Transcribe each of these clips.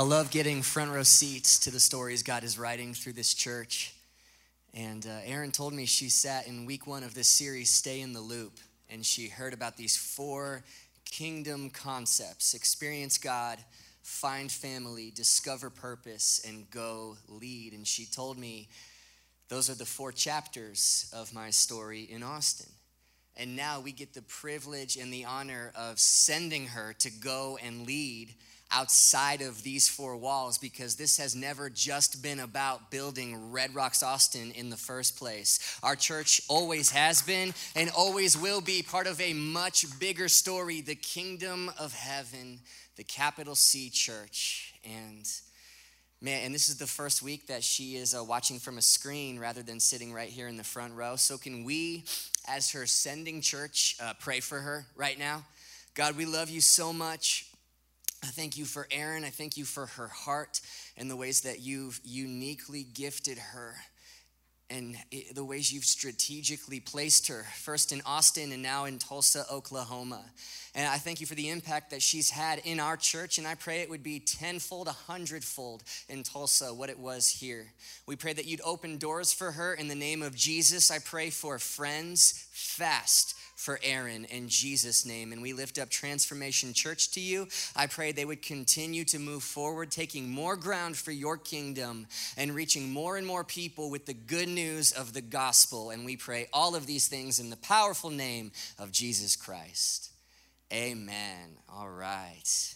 I love getting front row seats to the stories God is writing through this church. And uh, Erin told me she sat in week one of this series, Stay in the Loop, and she heard about these four kingdom concepts experience God, find family, discover purpose, and go lead. And she told me those are the four chapters of my story in Austin. And now we get the privilege and the honor of sending her to go and lead outside of these four walls because this has never just been about building Red Rocks Austin in the first place. Our church always has been and always will be part of a much bigger story the kingdom of heaven, the capital C church. And Man, and this is the first week that she is uh, watching from a screen rather than sitting right here in the front row. So, can we, as her sending church, uh, pray for her right now? God, we love you so much. I thank you for Erin. I thank you for her heart and the ways that you've uniquely gifted her and the ways you've strategically placed her, first in Austin and now in Tulsa, Oklahoma. And I thank you for the impact that she's had in our church, and I pray it would be tenfold, a hundredfold in Tulsa what it was here. We pray that you'd open doors for her in the name of Jesus. I pray for friends fast for Erin in Jesus' name. And we lift up Transformation Church to you. I pray they would continue to move forward, taking more ground for your kingdom and reaching more and more people with the good news of the gospel. And we pray all of these things in the powerful name of Jesus Christ. Amen. All right.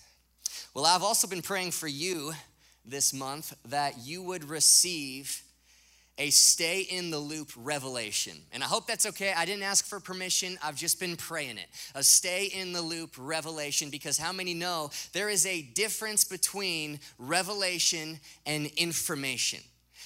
Well, I've also been praying for you this month that you would receive a stay in the loop revelation. And I hope that's okay. I didn't ask for permission, I've just been praying it. A stay in the loop revelation, because how many know there is a difference between revelation and information?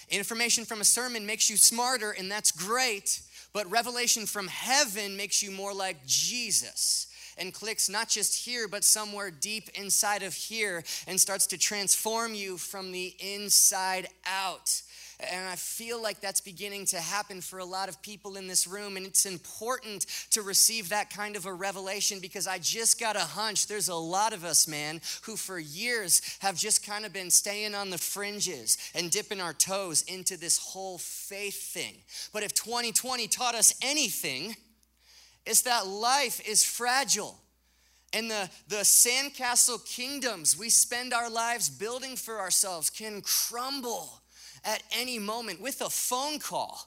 Information from a sermon makes you smarter, and that's great, but revelation from heaven makes you more like Jesus and clicks not just here, but somewhere deep inside of here and starts to transform you from the inside out. And I feel like that's beginning to happen for a lot of people in this room. And it's important to receive that kind of a revelation because I just got a hunch there's a lot of us, man, who for years have just kind of been staying on the fringes and dipping our toes into this whole faith thing. But if 2020 taught us anything, it's that life is fragile. And the, the sandcastle kingdoms we spend our lives building for ourselves can crumble at any moment with a phone call.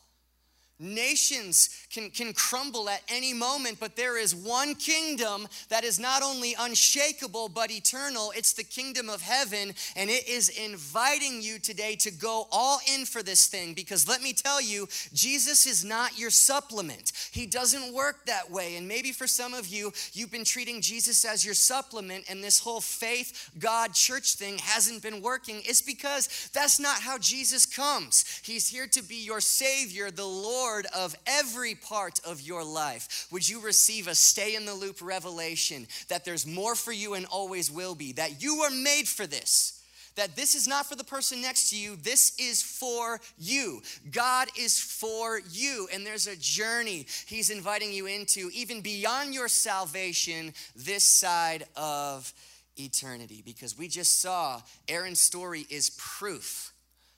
Nations can, can crumble at any moment, but there is one kingdom that is not only unshakable but eternal. It's the kingdom of heaven, and it is inviting you today to go all in for this thing because let me tell you, Jesus is not your supplement. He doesn't work that way. And maybe for some of you, you've been treating Jesus as your supplement, and this whole faith, God, church thing hasn't been working. It's because that's not how Jesus comes. He's here to be your Savior, the Lord Lord of every part of your life. Would you receive a stay in the loop revelation that there's more for you and always will be, that you are made for this? That this is not for the person next to you, this is for you. God is for you, and there's a journey He's inviting you into, even beyond your salvation, this side of eternity. Because we just saw Erin's story is proof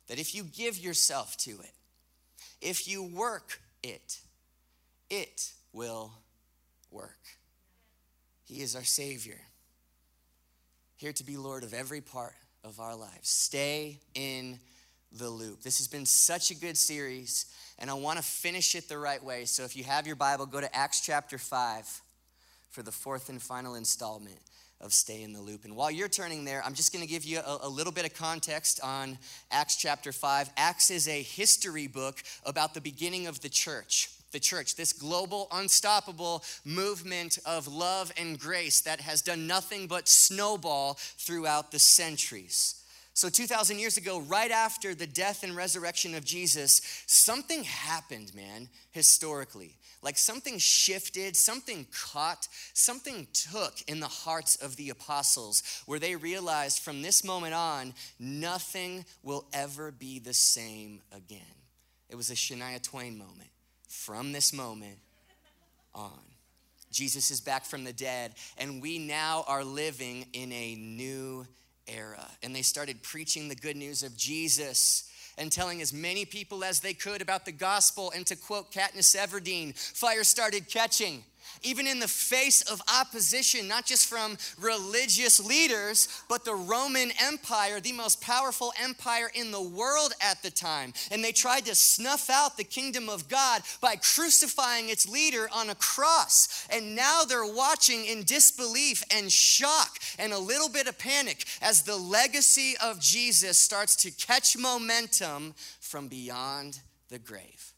that if you give yourself to it, if you work it, it will work. He is our Savior, here to be Lord of every part of our lives. Stay in the loop. This has been such a good series, and I want to finish it the right way. So if you have your Bible, go to Acts chapter 5 for the fourth and final installment of Stay in the Loop. And while you're turning there, I'm just going to give you a, a, little bit of context on Acts chapter 5. Acts is a history book about the beginning of the church. The church, this global, unstoppable movement of love and grace that has done nothing but snowball throughout the centuries. So, 2,000 years ago, right after the death and resurrection of Jesus, something happened, man, historically. Like something shifted, something caught, something took in the hearts of the apostles where they realized from this moment on, nothing will ever be the same again. It was a Shania Twain moment. From this moment on, Jesus is back from the dead, and we now are living in a new era. And they started preaching the good news of Jesus and telling as many people as they could about the gospel. And to quote Katniss Everdeen, fire started catching even in the face of opposition, not just from religious leaders, but the Roman Empire, the most powerful empire in the world at the time. And they tried to snuff out the kingdom of God by crucifying its leader on a cross. And now they're watching in disbelief and shock and a little bit of panic as the legacy of Jesus starts to catch momentum from beyond the grave.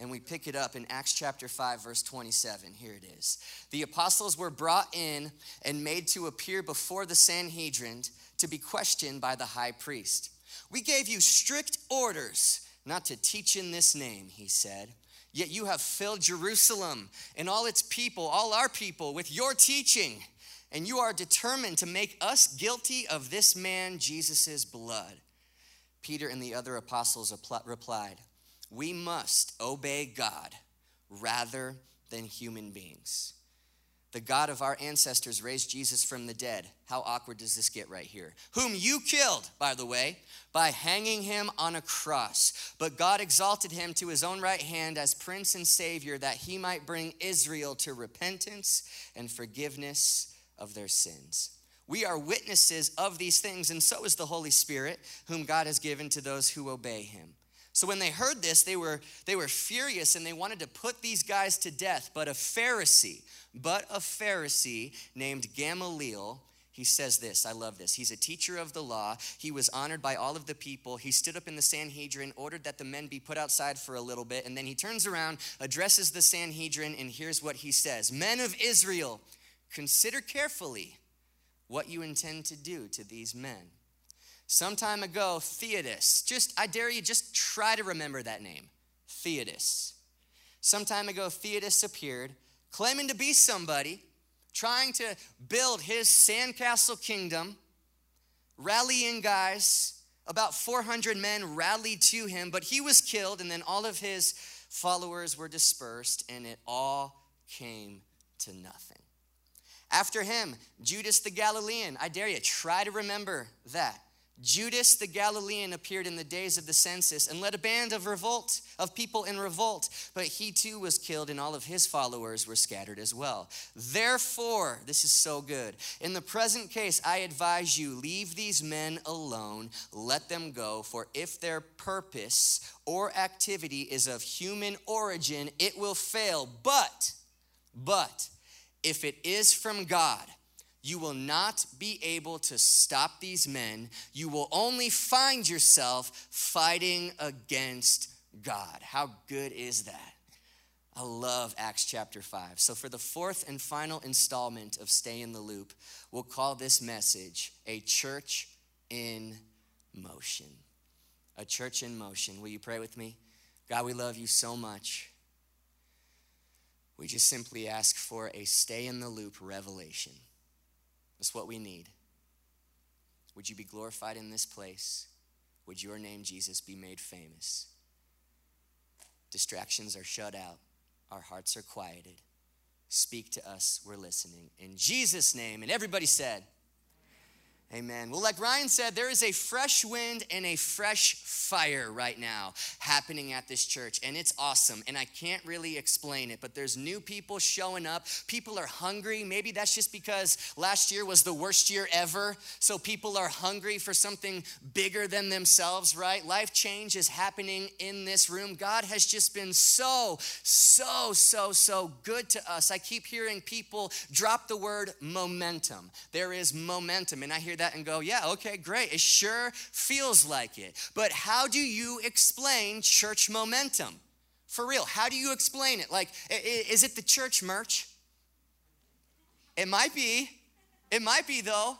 And we pick it up in Acts chapter 5, verse 27. Here it is. The apostles were brought in and made to appear before the Sanhedrin to be questioned by the high priest. We gave you strict orders not to teach in this name, he said. Yet you have filled Jerusalem and all its people, all our people, with your teaching. And you are determined to make us guilty of this man, Jesus' blood. Peter and the other apostles replied, we must obey God rather than human beings. The God of our ancestors raised Jesus from the dead. How awkward does this get right here? Whom you killed, by the way, by hanging him on a cross. But God exalted him to his own right hand as Prince and Savior that he might bring Israel to repentance and forgiveness of their sins. We are witnesses of these things, and so is the Holy Spirit, whom God has given to those who obey him. So when they heard this, they were, they were furious and they wanted to put these guys to death. But a Pharisee, but a Pharisee named Gamaliel, he says this. I love this. He's a teacher of the law. He was honored by all of the people. He stood up in the Sanhedrin, ordered that the men be put outside for a little bit, and then he turns around, addresses the Sanhedrin, and here's what he says Men of Israel, consider carefully what you intend to do to these men. Some time ago, Theudas, just, I dare you, just try to remember that name. Theudas. Some time ago, Theudas appeared, claiming to be somebody, trying to build his sandcastle kingdom, rallying guys. About 400 men rallied to him, but he was killed, and then all of his followers were dispersed, and it all came to nothing. After him, Judas the Galilean. I dare you, try to remember that. Judas the Galilean appeared in the days of the census and led a band of revolt, of people in revolt, but he too was killed and all of his followers were scattered as well. Therefore, this is so good. In the present case, I advise you leave these men alone, let them go, for if their purpose or activity is of human origin, it will fail. But but if it is from God, you will not be able to stop these men. You will only find yourself fighting against God. How good is that? I love Acts chapter 5. So, for the fourth and final installment of Stay in the Loop, we'll call this message A Church in Motion. A Church in Motion. Will you pray with me? God, we love you so much. We just simply ask for a stay in the loop revelation. That's what we need. Would you be glorified in this place? Would your name, Jesus, be made famous? Distractions are shut out, our hearts are quieted. Speak to us, we're listening. In Jesus' name, and everybody said, Amen. Well, like Ryan said, there is a fresh wind and a fresh fire right now happening at this church, and it's awesome. And I can't really explain it, but there's new people showing up. People are hungry. Maybe that's just because last year was the worst year ever. So people are hungry for something bigger than themselves, right? Life change is happening in this room. God has just been so, so, so, so good to us. I keep hearing people drop the word momentum. There is momentum, and I hear that that and go, yeah, okay, great. It sure feels like it. But how do you explain church momentum? For real, how do you explain it? Like, is it the church merch? It might be. It might be though.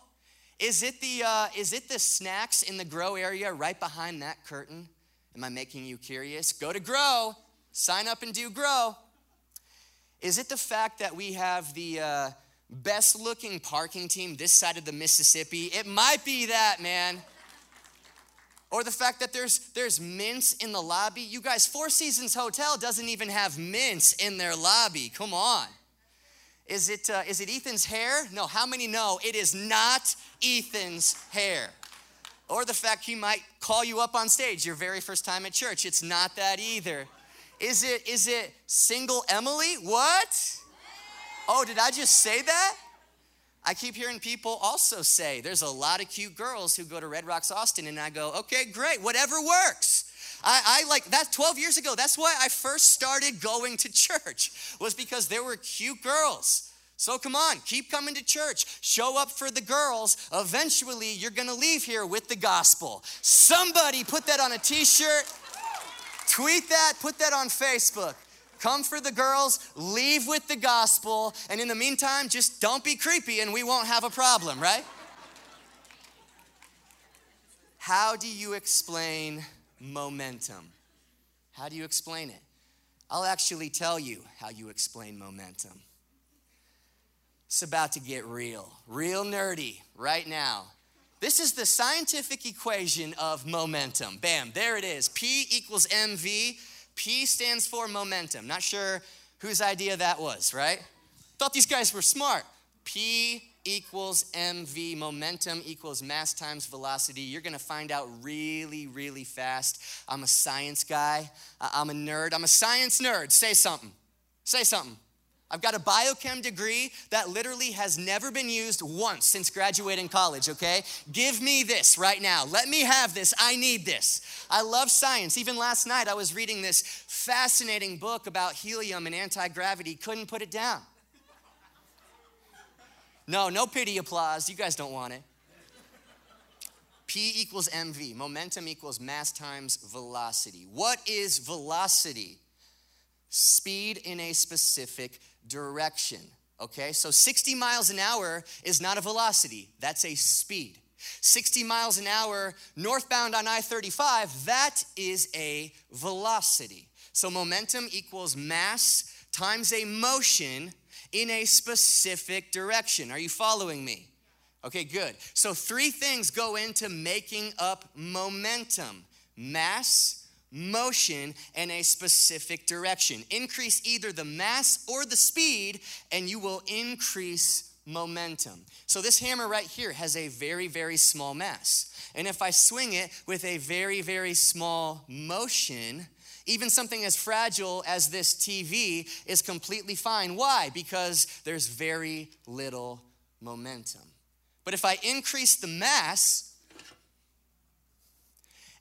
Is it the uh, is it the snacks in the grow area right behind that curtain? Am I making you curious? Go to grow, sign up and do grow. Is it the fact that we have the uh, best looking parking team this side of the Mississippi. It might be that, man. Or the fact that there's there's mints in the lobby. You guys, Four Seasons Hotel doesn't even have mints in their lobby. Come on. Is it, uh, is it Ethan's hair? No, how many know it is not Ethan's hair? Or the fact he might call you up on stage your very first time at church. It's not that either. Is it, is it single Emily? What? Oh, did I just say that? I keep hearing people also say there's a lot of cute girls who go to Red Rocks Austin, and I go, okay, great, whatever works. I, I like that 12 years ago. That's why I first started going to church, was because there were cute girls. So come on, keep coming to church. Show up for the girls. Eventually, you're gonna leave here with the gospel. Somebody put that on a t shirt, tweet that, put that on Facebook. Come for the girls, leave with the gospel, and in the meantime, just don't be creepy and we won't have a problem, right? How do you explain momentum? How do you explain it? I'll actually tell you how you explain momentum. It's about to get real, real nerdy right now. This is the scientific equation of momentum. Bam, there it is. P equals mv P stands for momentum. Not sure whose idea that was, right? Thought these guys were smart. P equals mv, momentum equals mass times velocity. You're gonna find out really, really fast. I'm a science guy, I'm a nerd, I'm a science nerd. Say something. Say something. I've got a biochem degree that literally has never been used once since graduating college, okay? Give me this right now. Let me have this. I need this. I love science. Even last night, I was reading this fascinating book about helium and anti gravity, couldn't put it down. No, no pity applause. You guys don't want it. P equals mv. Momentum equals mass times velocity. What is velocity? Speed in a specific direction. Okay, so 60 miles an hour is not a velocity, that's a speed. 60 miles an hour northbound on I 35, that is a velocity. So momentum equals mass times a motion in a specific direction. Are you following me? Okay, good. So, three things go into making up momentum mass, motion in a specific direction. Increase either the mass or the speed, and you will increase momentum. So, this hammer right here has a very, very small mass. And if I swing it with a very, very small motion, even something as fragile as this TV is completely fine. Why? Because there's very little momentum. But if I increase the mass,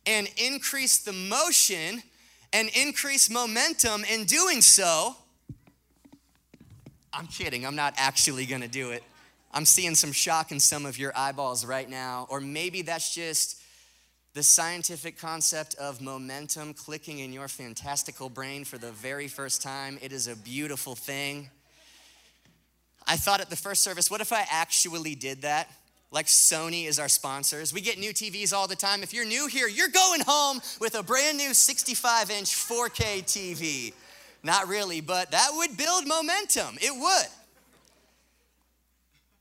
and increase the motion and increase momentum in doing so, I'm kidding, I'm not actually gonna do it. I'm seeing some shock in some of your eyeballs right now, or maybe that's just the scientific concept of momentum clicking in your fantastical brain for the very first time. It is a beautiful thing. I thought at the first service, what if I actually did that? Like Sony is our sponsors. We get new TVs all the time. If you're new here, you're going home with a brand new 65 inch 4K TV. Not really, but that would build momentum. It would.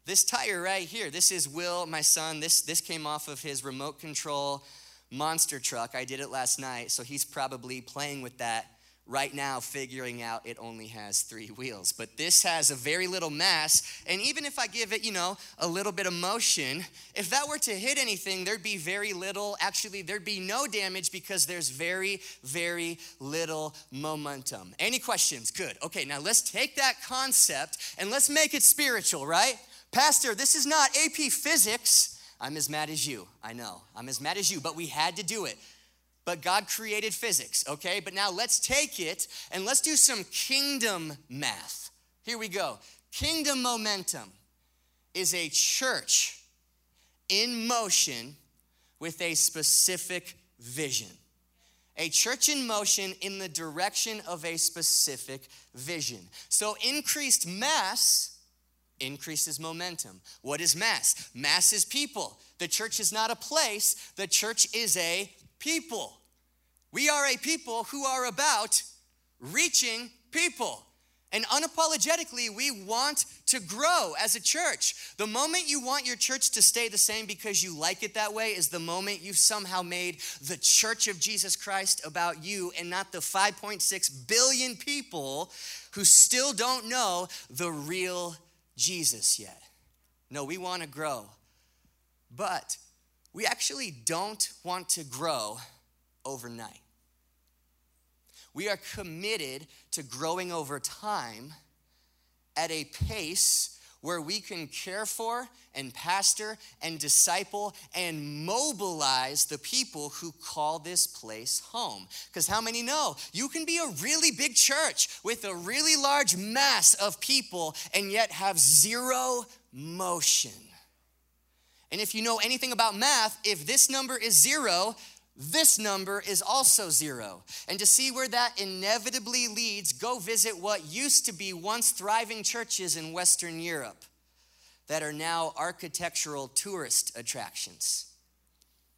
This tire right here, this is Will, my son. This, this came off of his remote control monster truck. I did it last night, so he's probably playing with that right now figuring out it only has three wheels. But this has a very little mass, and even if I give it, you know, a little bit of motion, if that were to hit anything, there'd be very little, actually, there'd be no damage because there's very, very little momentum. Any questions? Good. Okay, now let's take that concept and let's make it spiritual, right? Pastor, this is not AP physics. I'm as mad as you. I know. I'm as mad as you, but we had to do it but God created physics, okay? But now let's take it and let's do some kingdom math. Here we go. Kingdom momentum is a church in motion with a specific vision. A church in motion in the direction of a specific vision. So increased mass increases momentum. What is mass? Mass is people. The church is not a place, the church is a people. We are a people who are about reaching people. And unapologetically, we want to grow as a church. The moment you want your church to stay the same because you like it that way is the moment you've somehow made the church of Jesus Christ about you and not the 5.6 billion people who still don't know the real Jesus yet. No, we want to grow. But we actually don't want to grow overnight. We are committed to growing over time at a pace where we can care for and pastor and disciple and mobilize the people who call this place home. Because how many know you can be a really big church with a really large mass of people and yet have zero motion? And if you know anything about math, if this number is zero, this number is also zero. And to see where that inevitably leads, go visit what used to be once thriving churches in Western Europe that are now architectural tourist attractions.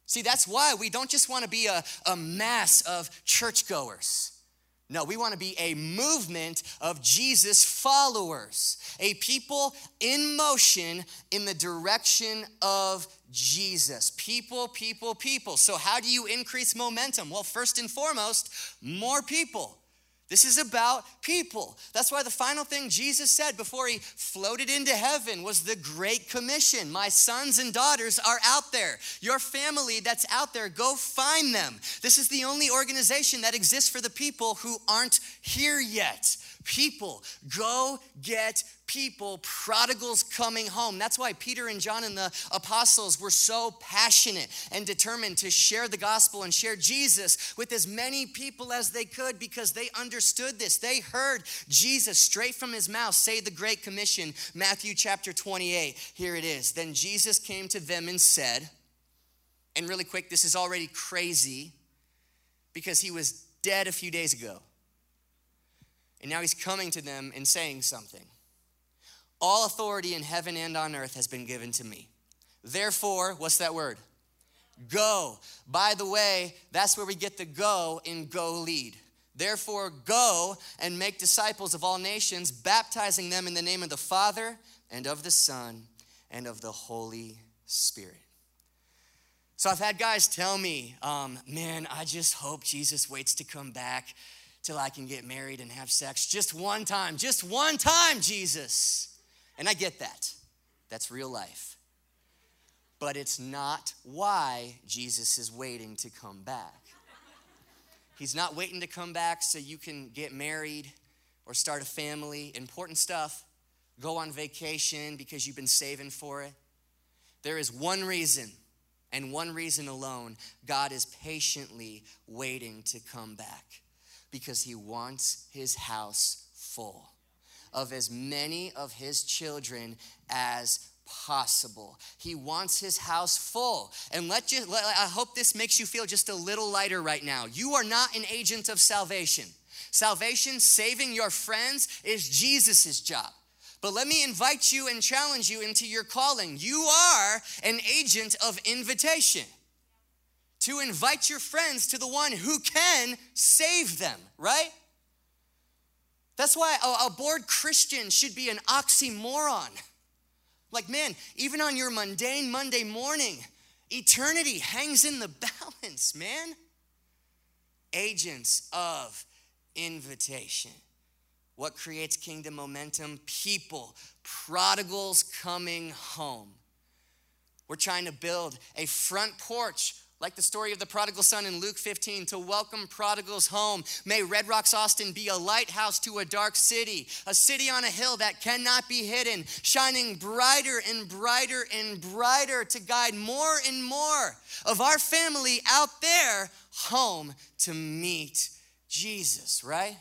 See, that's why we don't just want to be a, a mass of churchgoers. No, we want to be a movement of Jesus followers, a people in motion in the direction of Jesus. People, people, people. So, how do you increase momentum? Well, first and foremost, more people. This is about people. That's why the final thing Jesus said before he floated into heaven was the Great Commission. My sons and daughters are out there. Your family that's out there, go find them. This is the only organization that exists for the people who aren't here yet people. Go get people, prodigals coming home. That's why Peter and John and the apostles were so passionate and determined to share the gospel and share Jesus with as many people as they could because they understood this. They heard Jesus straight from his mouth say the Great Commission, Matthew chapter 28. Here it is. Then Jesus came to them and said, and really quick, this is already crazy because he was dead a few days ago. And now he's coming to them and saying something. All authority in heaven and on earth has been given to me. Therefore, what's that word? Go. By the way, that's where we get the go in go lead. Therefore, go and make disciples of all nations, baptizing them in the name of the Father and of the Son and of the Holy Spirit. So I've had guys tell me, um, man, I just hope Jesus waits to come back till I can get married and have sex just one time, just one time, Jesus. And I get that. That's real life. But it's not why Jesus is waiting to come back. He's not waiting to come back so you can get married or start a family, important stuff, go on vacation because you've been saving for it. There is one reason and one reason alone God is patiently waiting to come back because he wants his house full of as many of his children as possible. He wants his house full. And let you let, I hope this makes you feel just a little lighter right now. You are not an agent of salvation. Salvation, saving your friends is Jesus' job. But let me invite you and challenge you into your calling. You are an agent of invitation to invite your friends to the one who can save them, right? That's why a, bored Christian should be an oxymoron. Like, man, even on your mundane Monday morning, eternity hangs in the balance, man. Agents of invitation. What creates kingdom momentum? People, prodigals coming home. We're trying to build a front porch like the story of the prodigal son in Luke 15, to welcome prodigals home. May Red Rocks Austin be a lighthouse to a dark city, a city on a hill that cannot be hidden, shining brighter and brighter and brighter to guide more and more of our family out there home to meet Jesus, right?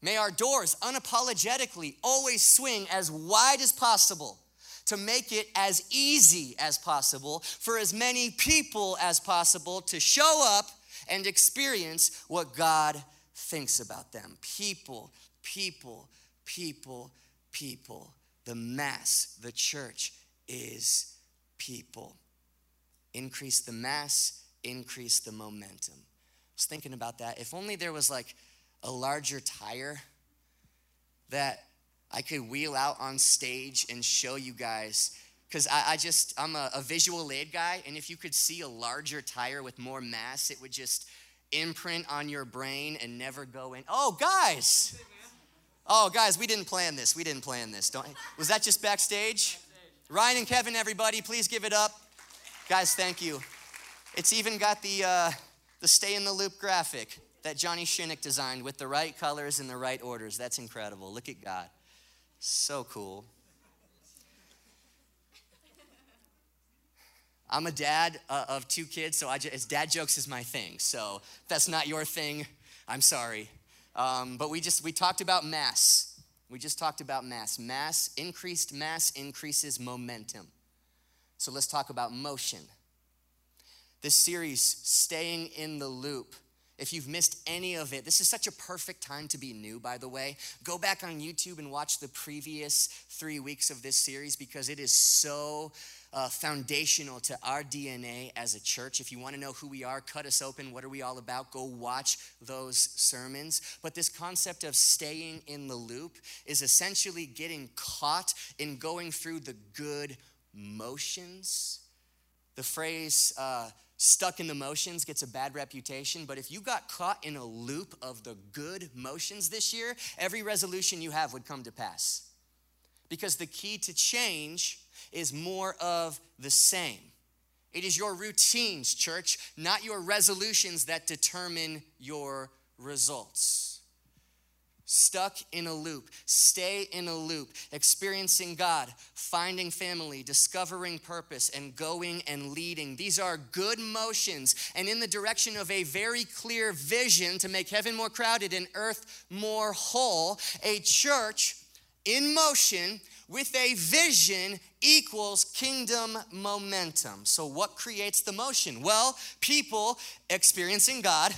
May our doors unapologetically always swing as wide as possible to make it as easy as possible for as many people as possible to show up and experience what God thinks about them. People, people, people, people. The mass, the church is people. Increase the mass, increase the momentum. I was thinking about that. If only there was like a larger tire that I could wheel out on stage and show you guys because I, I, just i'm a, a, visual aid guy and if you could see a larger tire with more mass it would just imprint on your brain and never go in. Oh guys! Oh guys we didn't plan this we didn't plan this don't was that just backstage? Ryan and kevin everybody please give it up. Guys thank you. It's even got the uh, the stay in the loop graphic that johnny shinnick designed with the right colors and the right orders. That's incredible. Look at god so cool I'm a dad uh, of two kids, so I just, dad jokes is my thing. So if that's not your thing, I'm sorry. Um, but we just we talked about mass. We just talked about mass. Mass increased mass increases momentum. So let's talk about motion. This series, staying in the loop. If you've missed any of it, this is such a perfect time to be new, by the way. Go back on YouTube and watch the previous three weeks of this series because it is so uh, foundational to our DNA as a church. If you want to know who we are, cut us open. What are we all about? Go watch those sermons. But this concept of staying in the loop is essentially getting caught in going through the good motions. The phrase, uh, stuck in the motions gets a bad reputation, but if you got caught in a loop of the good motions this year, every resolution you have would come to pass. Because the key to change is more of the same. It is your routines, church, not your resolutions that determine your results. Stuck in a loop, stay in a loop, experiencing God, finding family, discovering purpose, and going and leading. These are good motions and in the direction of a very clear vision to make heaven more crowded and earth more whole. A church in motion with a vision equals kingdom momentum. So, what creates the motion? Well, people experiencing God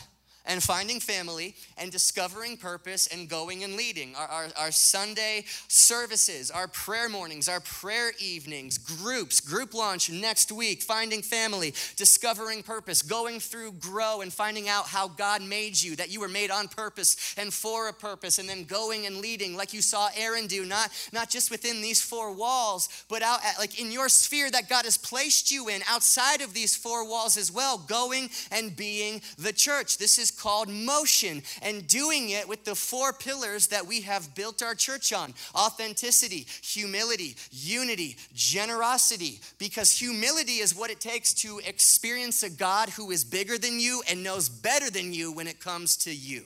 and finding family and discovering purpose and going and leading. Our, our, our, Sunday services, our prayer mornings, our prayer evenings, groups, group launch next week, finding family, discovering purpose, going through grow and finding out how God made you, that you were made on purpose and for a purpose, and then going and leading like you saw Erin do, not, not just within these four walls, but out at, like in your sphere that God has placed you in, outside of these four walls as well, going and being the church. This is called motion and doing it with the four pillars that we have built our church on authenticity, humility, unity, generosity. Because humility is what it takes to experience a God who is bigger than you and knows better than you when it comes to you.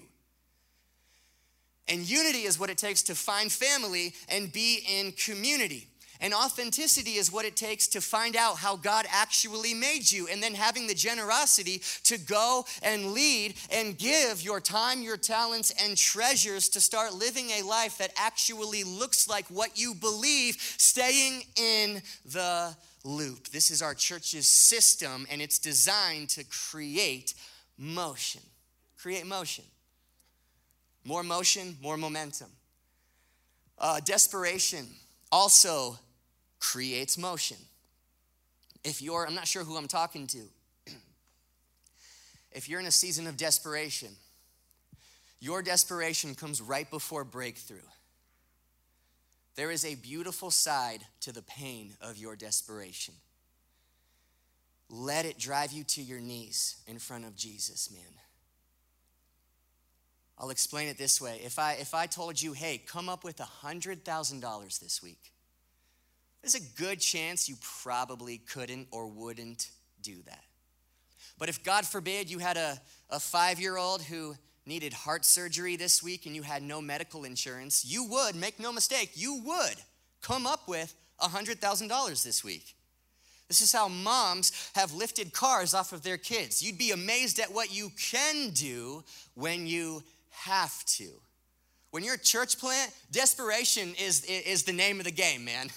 And unity is what it takes to find family and be in community. And authenticity is what it takes to find out how God actually made you, and then having the generosity to go and lead and give your time, your talents, and treasures to start living a life that actually looks like what you believe, staying in the loop. This is our church's system, and it's designed to create motion. Create motion. More motion, more momentum. Uh, desperation also creates motion. If you're, I'm not sure who I'm talking to, if you're in a season of desperation, your desperation comes right before breakthrough. There is a beautiful side to the pain of your desperation. Let it drive you to your knees in front of Jesus, man. I'll explain it this way. If I if I told you, "Hey, come up with $100,000 this week." There's a good chance you probably couldn't or wouldn't do that. But if God forbid you had a, a five year old who needed heart surgery this week and you had no medical insurance, you would, make no mistake, you would come up with $100,000 this week. This is how moms have lifted cars off of their kids. You'd be amazed at what you can do when you have to. When you're a church plant, desperation is, is the name of the game, man.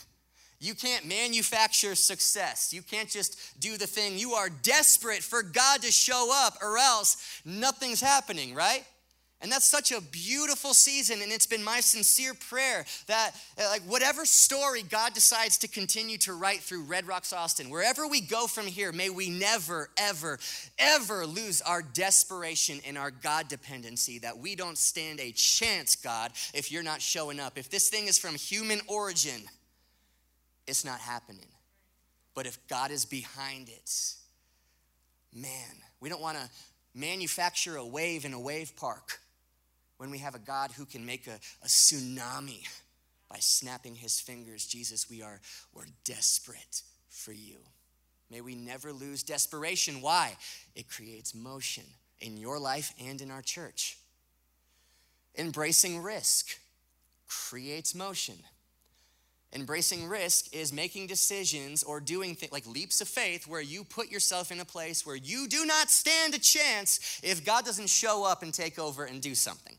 You can't manufacture success. You can't just do the thing. You are desperate for God to show up, or else nothing's happening, right? And that's such a beautiful season. And it's been my sincere prayer that, like, whatever story God decides to continue to write through Red Rocks Austin, wherever we go from here, may we never, ever, ever lose our desperation and our God dependency that we don't stand a chance, God, if you're not showing up. If this thing is from human origin, it's not happening. But if God is behind it, man, we don't want to manufacture a wave in a wave park when we have a God who can make a, a tsunami by snapping his fingers. Jesus, we are we're desperate for you. May we never lose desperation. Why? It creates motion in your life and in our church. Embracing risk creates motion. Embracing risk is making decisions or doing things like leaps of faith where you put yourself in a place where you do not stand a chance if God doesn't show up and take over and do something.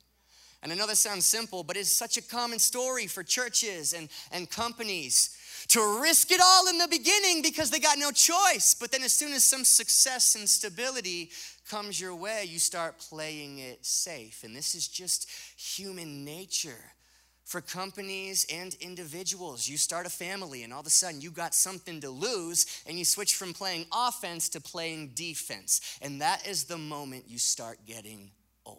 And I know that sounds simple, but it's such a common story for churches and, and companies to risk it all in the beginning because they got no choice. But then, as soon as some success and stability comes your way, you start playing it safe. And this is just human nature for companies and individuals. You start a family, and all of a sudden you got something to lose, and you switch from playing offense to playing defense. And that is the moment you start getting Old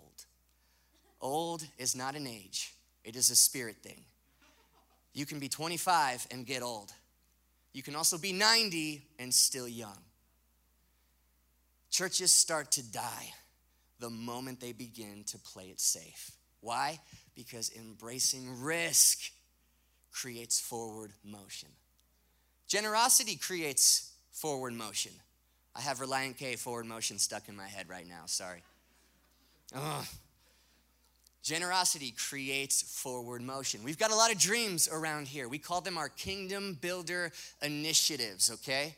Old is not an age, it is a spirit thing. You can be 25 and get old. You can also be 90 and still young. Churches start to die the moment they begin to play it safe. Why? Because embracing risk creates forward motion. Generosity creates forward motion. I have Relient K forward motion stuck in my head right now, sorry. Ugh. Generosity creates forward motion. We've got a lot of dreams around here. We call them our kingdom builder initiatives, okay?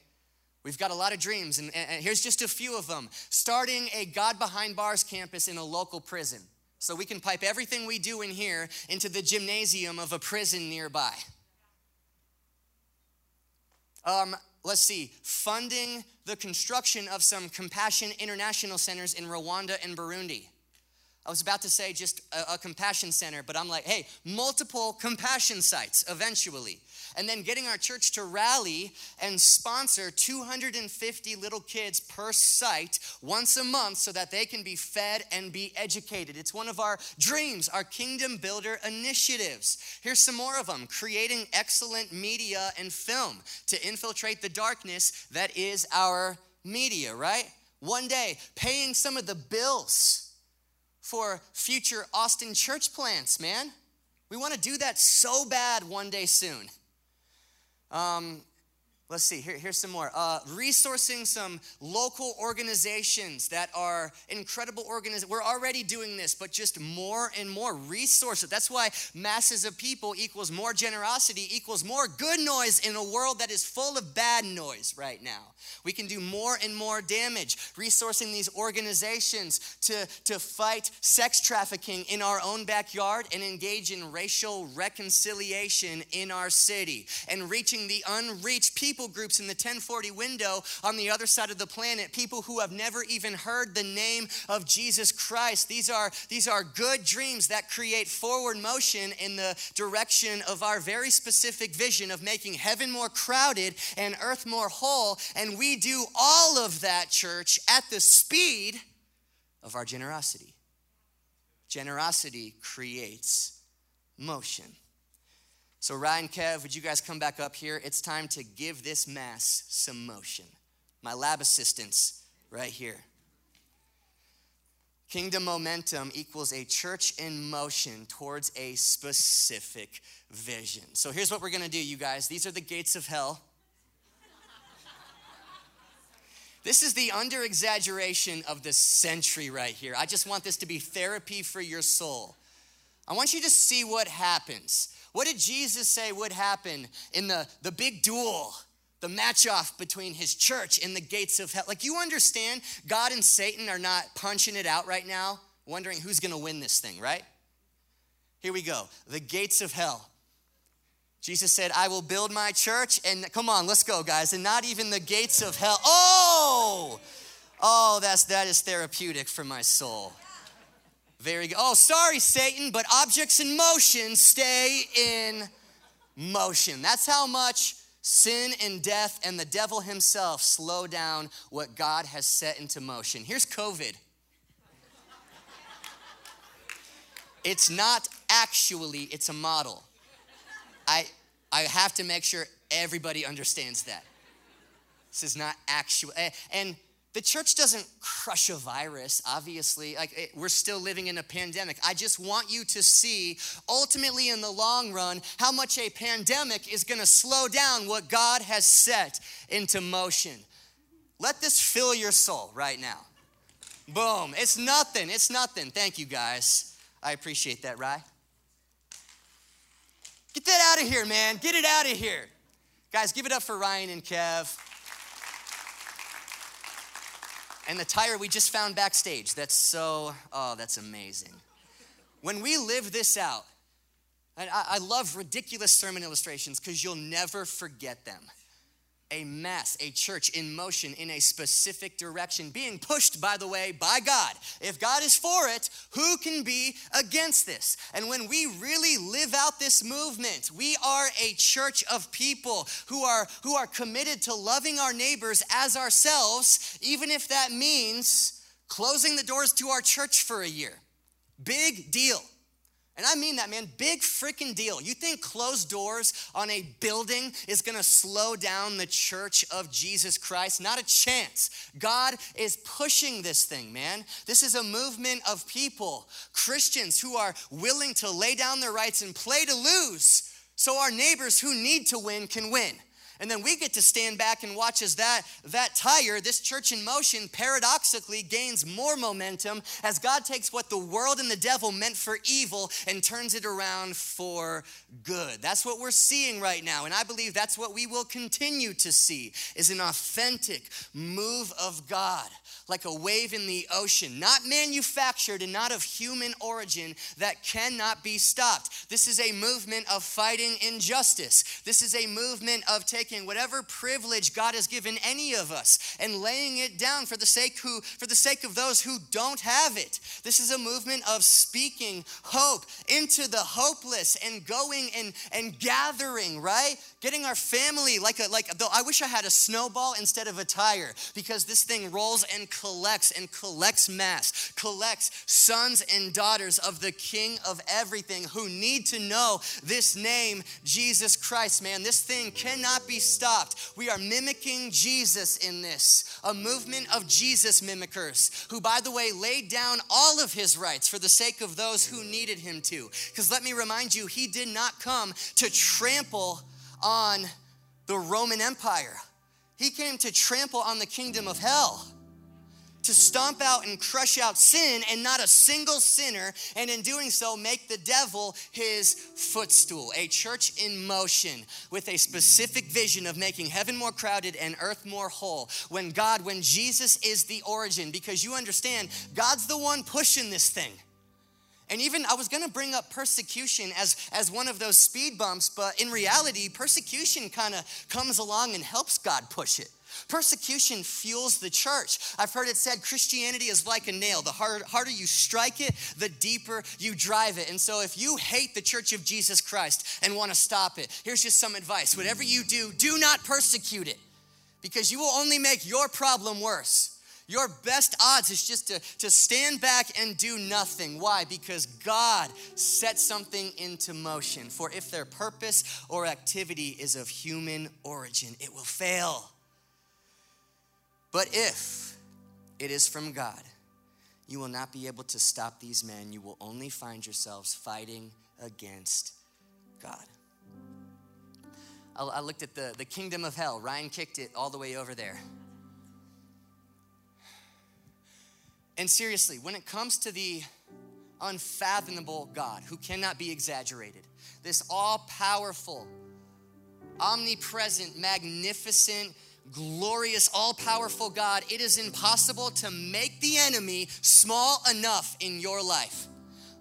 We've got a lot of dreams, and, and, here's just a few of them. Starting a God Behind Bars campus in a local prison. So we can pipe everything we do in here into the gymnasium of a prison nearby. Um, let's see, funding the construction of some Compassion International centers in Rwanda and Burundi. I was about to say just a, a, compassion center, but I'm like, hey, multiple compassion sites eventually. And then getting our church to rally and sponsor 250 little kids per site once a month so that they can be fed and be educated. It's one of our dreams, our kingdom builder initiatives. Here's some more of them creating excellent media and film to infiltrate the darkness that is our media, right? One day, paying some of the bills for future Austin church plants, man. We want to do that so bad one day soon. Um, Let's see, here, here's some more. Uh, resourcing some local organizations that are incredible organizations. We're already doing this, but just more and more resources. That's why masses of people equals more generosity equals more good noise in a world that is full of bad noise right now. We can do more and more damage. Resourcing these organizations to, to fight sex trafficking in our own backyard and engage in racial reconciliation in our city. And reaching the unreached people people groups in the 1040 window on the other side of the planet, people who have never even heard the name of Jesus Christ. These are, these are good dreams that create forward motion in the direction of our very specific vision of making heaven more crowded and earth more whole. And we do all of that, church, at the speed of our generosity. Generosity creates motion. So, Ryan, Kev, would you guys come back up here? It's time to give this mass some motion. My lab assistants, right here. Kingdom momentum equals a church in motion towards a specific vision. So here's what we're gonna do, you guys. These are the gates of hell. This is the under exaggeration of the century right here. I just want this to be therapy for your soul. I want you to see what happens what did Jesus say would happen in the, the big duel, the match off between his church and the gates of hell? Like, you understand, God and Satan are not punching it out right now, wondering who's gonna win this thing, right? Here we go the gates of hell. Jesus said, I will build my church, and come on, let's go, guys, and not even the gates of hell. Oh, oh, that's that is therapeutic for my soul. Very good. Oh, sorry, Satan, but objects in motion stay in motion. That's how much sin and death and the devil himself slow down what God has set into motion. Here's COVID. It's not actually, it's a model. I, I have to make sure everybody understands that. This is not actual. Eh, and the church doesn't crush a virus, obviously. Like, it, we're still living in a pandemic. I just want you to see, ultimately, in the long run, how much a pandemic is gonna slow down what God has set into motion. Let this fill your soul right now. Boom. It's nothing. It's nothing. Thank you, guys. I appreciate that, right? Get that out of here, man. Get it out of here. Guys, give it up for Ryan and Kev. And the tire we just found backstage. That's so, oh, that's amazing. When we live this out, and I, I love ridiculous sermon illustrations because you'll never forget them a mess, a church in motion in a specific direction, being pushed, by the way, by God. If God is for it, who can be against this? And when we really live out this movement, we are a church of people who are who are committed to loving our neighbors as ourselves, even if that means closing the doors to our church for a year. Big deal. And I mean that, man. Big freaking deal. You think closed doors on a building is gonna slow down the church of Jesus Christ? Not a chance. God is pushing this thing, man. This is a movement of people, Christians who are willing to lay down their rights and play to lose so our neighbors who need to win can win. And then we get to stand back and watch as that, that tire, this church in motion, paradoxically gains more momentum as God takes what the world and the devil meant for evil and turns it around for good. That's what we're seeing right now. And I believe that's what we will continue to see is an authentic move of God like a wave in the ocean, not manufactured and not of human origin that cannot be stopped. This is a movement of fighting injustice. This is a movement of taking whatever privilege God has given any of us and laying it down for the sake who for the sake of those who don't have it. This is a movement of speaking hope into the hopeless and going and and gathering, right? Getting our family like a like though I wish I had a snowball instead of a tire because this thing rolls and collects and collects mass, collects sons and daughters of the King of everything who need to know this name, Jesus Christ, man. This thing cannot be stopped. We are mimicking Jesus in this, a movement of Jesus mimickers who, by the way, laid down all of his rights for the sake of those who needed him to. Because let me remind you, he did not come to trample on the Roman Empire. He came to trample on the kingdom of hell to stomp out and crush out sin and not a single sinner, and in doing so, make the devil his footstool. A church in motion with a specific vision of making heaven more crowded and earth more whole. When God, when Jesus is the origin, because you understand, God's the one pushing this thing. And even I was gonna bring up persecution as, as one of those speed bumps, but in reality, persecution kind of comes along and helps God push it. Persecution fuels the church. I've heard it said Christianity is like a nail. The harder, harder you strike it, the deeper you drive it. And so, if you hate the church of Jesus Christ and want to stop it, here's just some advice. Whatever you do, do not persecute it because you will only make your problem worse. Your best odds is just to, to stand back and do nothing. Why? Because God set something into motion. For if their purpose or activity is of human origin, it will fail. But if it is from God, you will not be able to stop these men. You will only find yourselves fighting against God. I looked at the, the kingdom of hell. Ryan kicked it all the way over there. And seriously, when it comes to the unfathomable God who cannot be exaggerated, this all powerful, omnipresent, magnificent, glorious, all powerful God, it is impossible to make the enemy small enough in your life.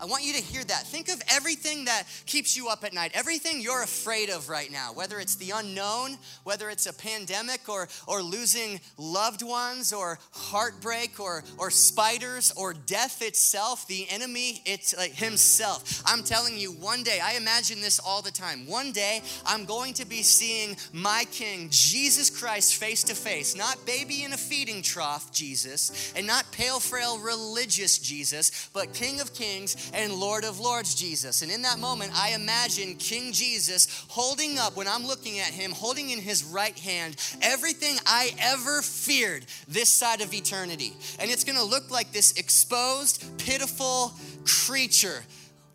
I want you to hear that. Think of everything that keeps you up at night, everything you're afraid of right now, whether it's the unknown, whether it's a pandemic or, or losing loved ones or heartbreak or, or spiders or death itself, the enemy, it's like himself. I'm telling you, one day, I imagine this all the time. One day, I'm going to be seeing my King, Jesus Christ, face to face, not baby in a feeding trough, Jesus, and not pale, frail, religious Jesus, but King of Kings and Lord of Lords Jesus. And in that moment, I imagine King Jesus holding up, when I'm looking at him, holding in his right hand everything I ever feared this side of eternity. And it's gonna look like this exposed, pitiful creature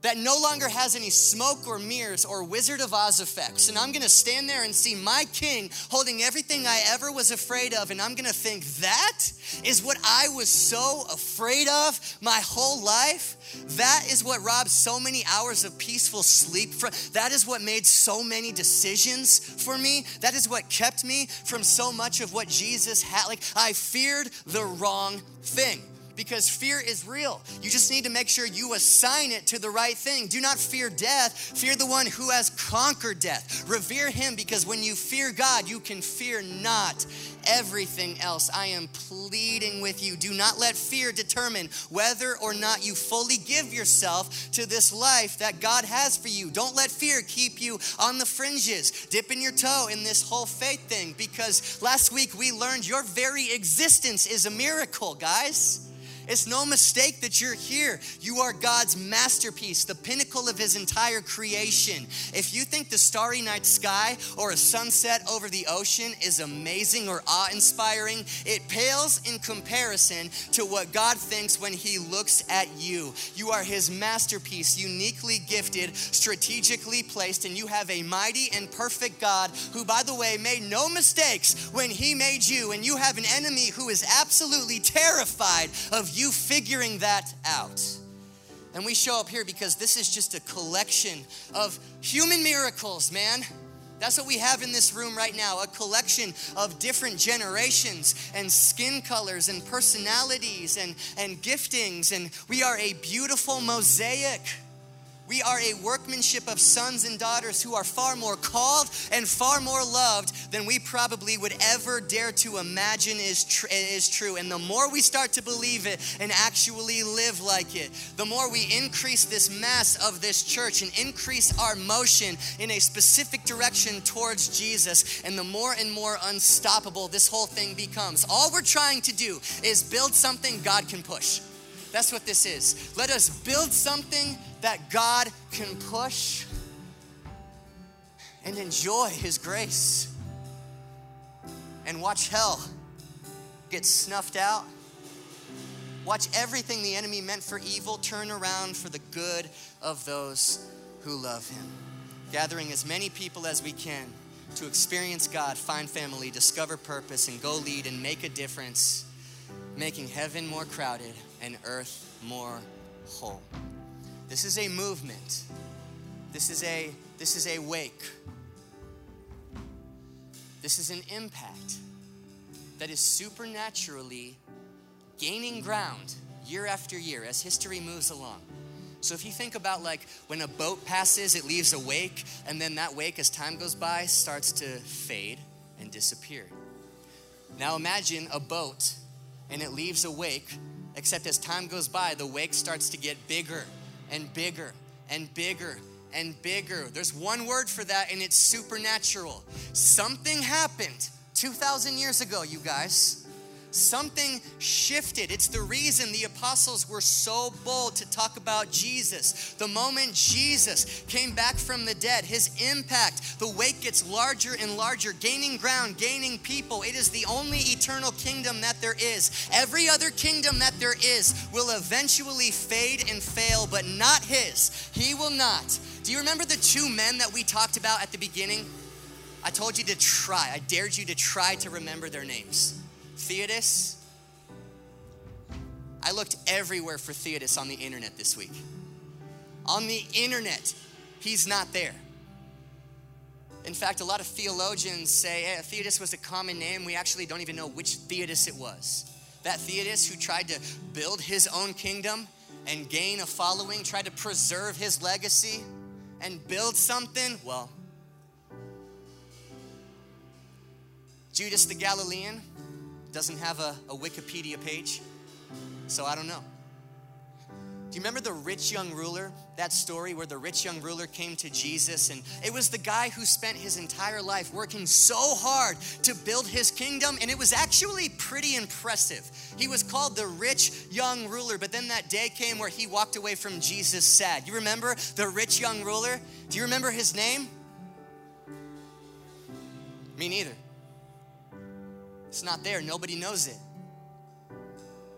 that no longer has any smoke or mirrors or Wizard of Oz effects. And I'm gonna stand there and see my king holding everything I ever was afraid of, and I'm gonna think, that is what I was so afraid of my whole life. That is what robbed so many hours of peaceful sleep. From, that is what made so many decisions for me. That is what kept me from so much of what Jesus had. Like, I feared the wrong thing because fear is real. You just need to make sure you assign it to the right thing. Do not fear death, fear the one who has conquered death. Revere him because when you fear God, you can fear not everything else. I am pleading with you. Do not let fear determine whether or not you fully give yourself to this life that God has for you. Don't let fear keep you on the fringes, dipping your toe in this whole faith thing because last week we learned your very existence is a miracle, guys. It's no mistake that you're here. You are God's masterpiece, the pinnacle of His entire creation. If you think the starry night sky or a sunset over the ocean is amazing or awe inspiring, it pales in comparison to what God thinks when He looks at you. You are His masterpiece, uniquely gifted, strategically placed, and you have a mighty and perfect God who, by the way, made no mistakes when He made you. And you have an enemy who is absolutely terrified of you you figuring that out. And we show up here because this is just a collection of human miracles, man. That's what we have in this room right now a collection of different generations and skin colors and personalities and, and giftings. And we are a beautiful mosaic we are a workmanship of sons and daughters who are far more called and far more loved than we probably would ever dare to imagine is, tr- is true. And the more we start to believe it and actually live like it, the more we increase this mass of this church and increase our motion in a specific direction towards Jesus, and the more and more unstoppable this whole thing becomes. All we're trying to do is build something God can push. That's what this is. Let us build something that God can push and enjoy His grace and watch hell get snuffed out. Watch everything the enemy meant for evil turn around for the good of those who love Him. Gathering as many people as we can to experience God, find family, discover purpose, and go lead and make a difference, making heaven more crowded and earth more whole. This is a movement. This is a this is a wake. This is an impact that is supernaturally gaining ground year after year as history moves along. So if you think about like when a boat passes, it leaves a wake, and then that wake, as time goes by, starts to fade and disappear. Now imagine a boat and it leaves a wake, except as time goes by, the wake starts to get bigger and bigger and bigger and bigger. There's one word for that, and it's supernatural. Something happened 2,000 years ago, you guys. Something shifted. It's the reason the apostles were so bold to talk about Jesus. The moment Jesus came back from the dead, his impact, the wake gets larger and larger, gaining ground, gaining people. It is the only eternal kingdom that there is. Every other kingdom that there is will eventually fade and fail, but not his. He will not. Do you remember the two men that we talked about at the beginning? I told you to try, I dared you to try to remember their names. Theudas. I looked everywhere for Theudas on the internet this week. On the internet, he's not there. In fact, a lot of theologians say hey, Theudas was a common name. We actually don't even know which Theudas it was. That Theudas who tried to build his own kingdom and gain a following, tried to preserve his legacy and build something, well, Judas the Galilean doesn't have a, a Wikipedia page, so I don't know. Do you remember the rich young ruler? That story where the rich young ruler came to Jesus, and it was the guy who spent his entire life working so hard to build his kingdom, and it was actually pretty impressive. He was called the rich young ruler, but then that day came where he walked away from Jesus sad. You remember the rich young ruler? Do you remember his name? Me neither. It's not there, nobody knows it.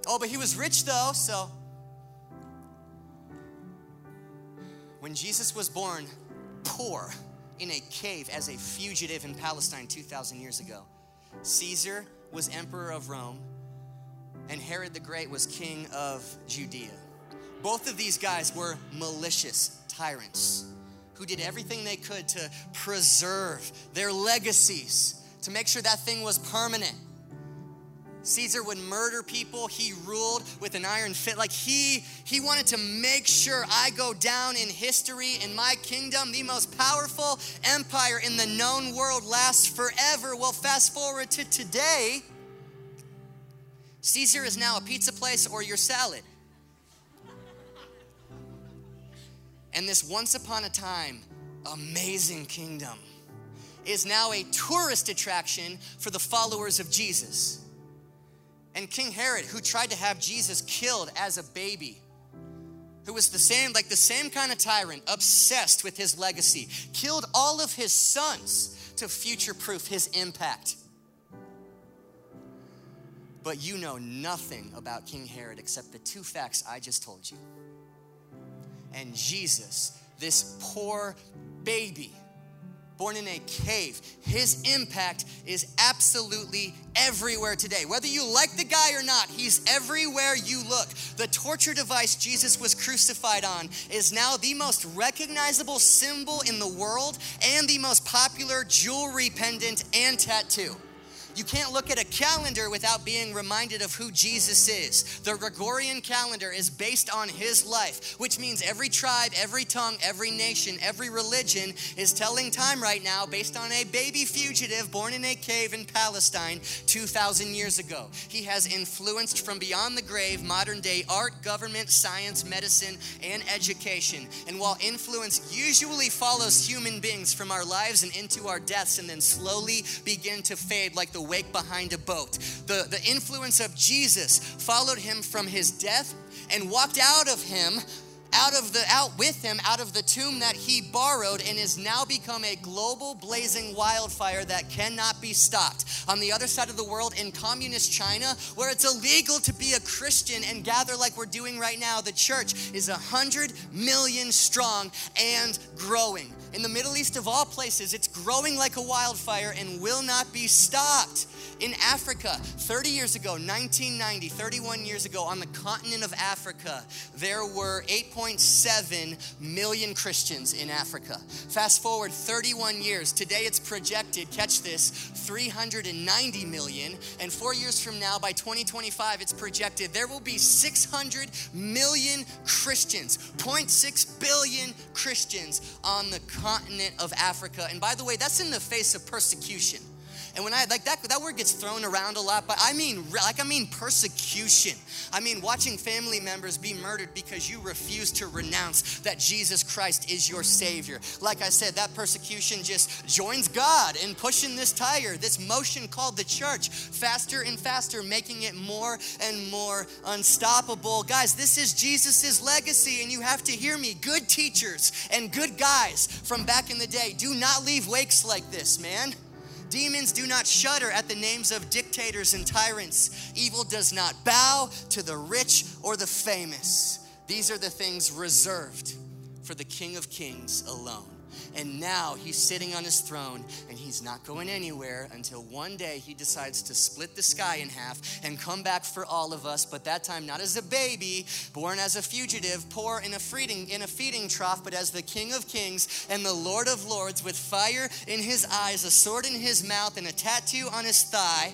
Oh, but he was rich though, so When Jesus was born, poor in a cave as a fugitive in Palestine 2,000 years ago, Caesar was emperor of Rome, and Herod the Great was king of Judea. Both of these guys were malicious tyrants who did everything they could to preserve their legacies, to make sure that thing was permanent. Caesar would murder people. He ruled with an iron fist. Like he he wanted to make sure I go down in history in my kingdom, the most powerful empire in the known world lasts forever. Well, fast forward to today. Caesar is now a pizza place or your salad. And this once upon a time amazing kingdom is now a tourist attraction for the followers of Jesus. And King Herod, who tried to have Jesus killed as a baby, who was the same, like the same kind of tyrant, obsessed with his legacy, killed all of his sons to future proof his impact. But you know nothing about King Herod except the two facts I just told you. And Jesus, this poor baby, born in a cave. His impact is absolutely everywhere today. Whether you like the guy or not, he's everywhere you look. The torture device Jesus was crucified on is now the most recognizable symbol in the world and the most popular jewelry pendant and tattoo. You can't look at a calendar without being reminded of who Jesus is. The Gregorian calendar is based on his life, which means every tribe, every tongue, every nation, every religion is telling time right now based on a baby fugitive born in a cave in Palestine 2,000 years ago. He has influenced from beyond the grave modern day art, government, science, medicine, and education. And while influence usually follows human beings from our lives and into our deaths and then slowly begin to fade like the the wake behind a boat. The, the influence of Jesus followed him from his death and walked out of him out of the out with him out of the tomb that he borrowed and is now become a global blazing wildfire that cannot be stopped on the other side of the world in communist china where it's illegal to be a christian and gather like we're doing right now the church is a hundred million strong and growing in the Middle East of all places, it's growing like a wildfire and will not be stopped. In Africa, 30 years ago, 1990, 31 years ago, on the continent of Africa, there were 8.7 million Christians in Africa. Fast forward 31 years, today it's projected, catch this, 390 million. And four years from now, by 2025, it's projected there will be 600 million Christians, 0.6 billion Christians on the continent of Africa. And by the way, that's in the face of persecution. And when I like that, that word gets thrown around a lot, but I mean, like, I mean persecution. I mean, watching family members be murdered because you refuse to renounce that Jesus Christ is your Savior. Like I said, that persecution just joins God in pushing this tire, this motion called the church, faster and faster, making it more and more unstoppable. Guys, this is Jesus's legacy, and you have to hear me. Good teachers and good guys from back in the day do not leave wakes like this, man. Demons do not shudder at the names of dictators and tyrants. Evil does not bow to the rich or the famous. These are the things reserved for the King of Kings alone. And now he's sitting on his throne and he's not going anywhere until one day he decides to split the sky in half and come back for all of us, but that time not as a baby, born as a fugitive, poor in a feeding, in a feeding trough, but as the King of Kings and the Lord of Lords with fire in his eyes, a sword in his mouth, and a tattoo on his thigh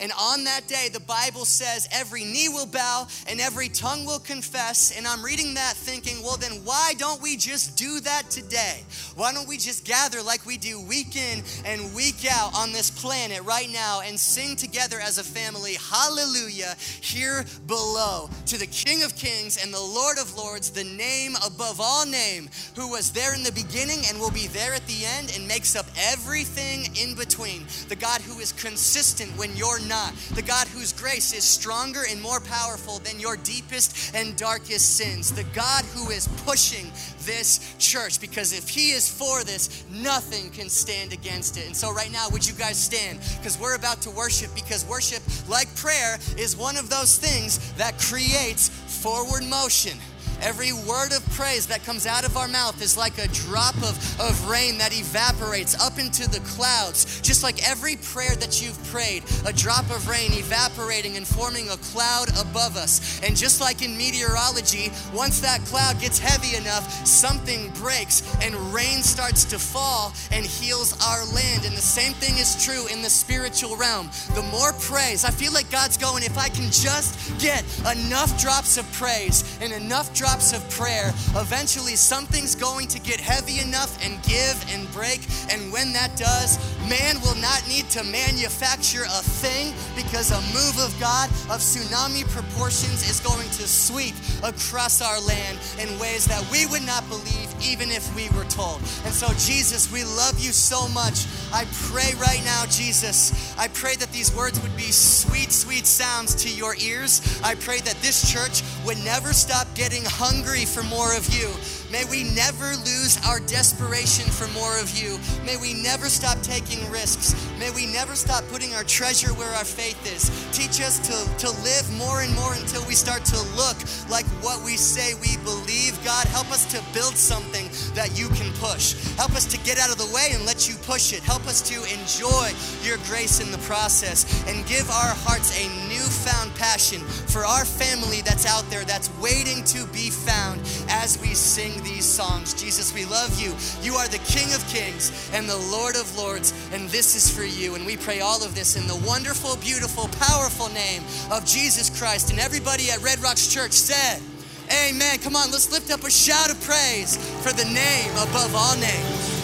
And on that day, the Bible says every knee will bow and every tongue will confess. And I'm reading that thinking, well, then why don't we just do that today? Why don't we just gather like we do week in and week out on this planet right now and sing together as a family, hallelujah, here below to the King of Kings and the Lord of Lords, the name above all name, who was there in the beginning and will be there at the end and makes up everything in between. The God who is consistent when not. The God whose grace is stronger and more powerful than your deepest and darkest sins. The God who is pushing this church because if He is for this, nothing can stand against it. And so, right now, would you guys stand? Because we're about to worship, because worship, like prayer, is one of those things that creates forward motion. Every word of praise that comes out of our mouth is like a drop of, of rain that evaporates up into the clouds. Just like every prayer that you've prayed, a drop of rain evaporating and forming a cloud above us. And just like in meteorology, once that cloud gets heavy enough, something breaks and rain starts to fall and heals our land. And the same thing is true in the spiritual realm. The more praise, I feel like God's going, if I can just get enough drops of praise and enough drops drops of prayer, eventually something's going to get heavy enough and give and break. And when that does, man will not need to manufacture a thing because a move of God of tsunami proportions is going to sweep across our land in ways that we would not believe even if we were told. And so, Jesus, we love you so much. I pray right now, Jesus, I pray that these words would be sweet, sweet sounds to your ears. I pray that this church would never stop getting hungry for more of you. May we never lose our desperation for more of you. May we never stop taking risks. May we never stop putting our treasure where our faith is. Teach us to, to live more and more until we start to look like what we say we believe. God, help us to build something that you can push. Help us to get out of the way and let you push it. Help us to enjoy your grace in the process and give our hearts a newfound passion for our family that's out there that's waiting to be found as we sing these songs. Jesus, we love you. You are the King of Kings and the Lord of Lords, and this is for you. And we pray all of this in the wonderful, beautiful, powerful name of Jesus Christ. And everybody at Red Rocks Church said, Amen. Come on, let's lift up a shout of praise for the name above all names.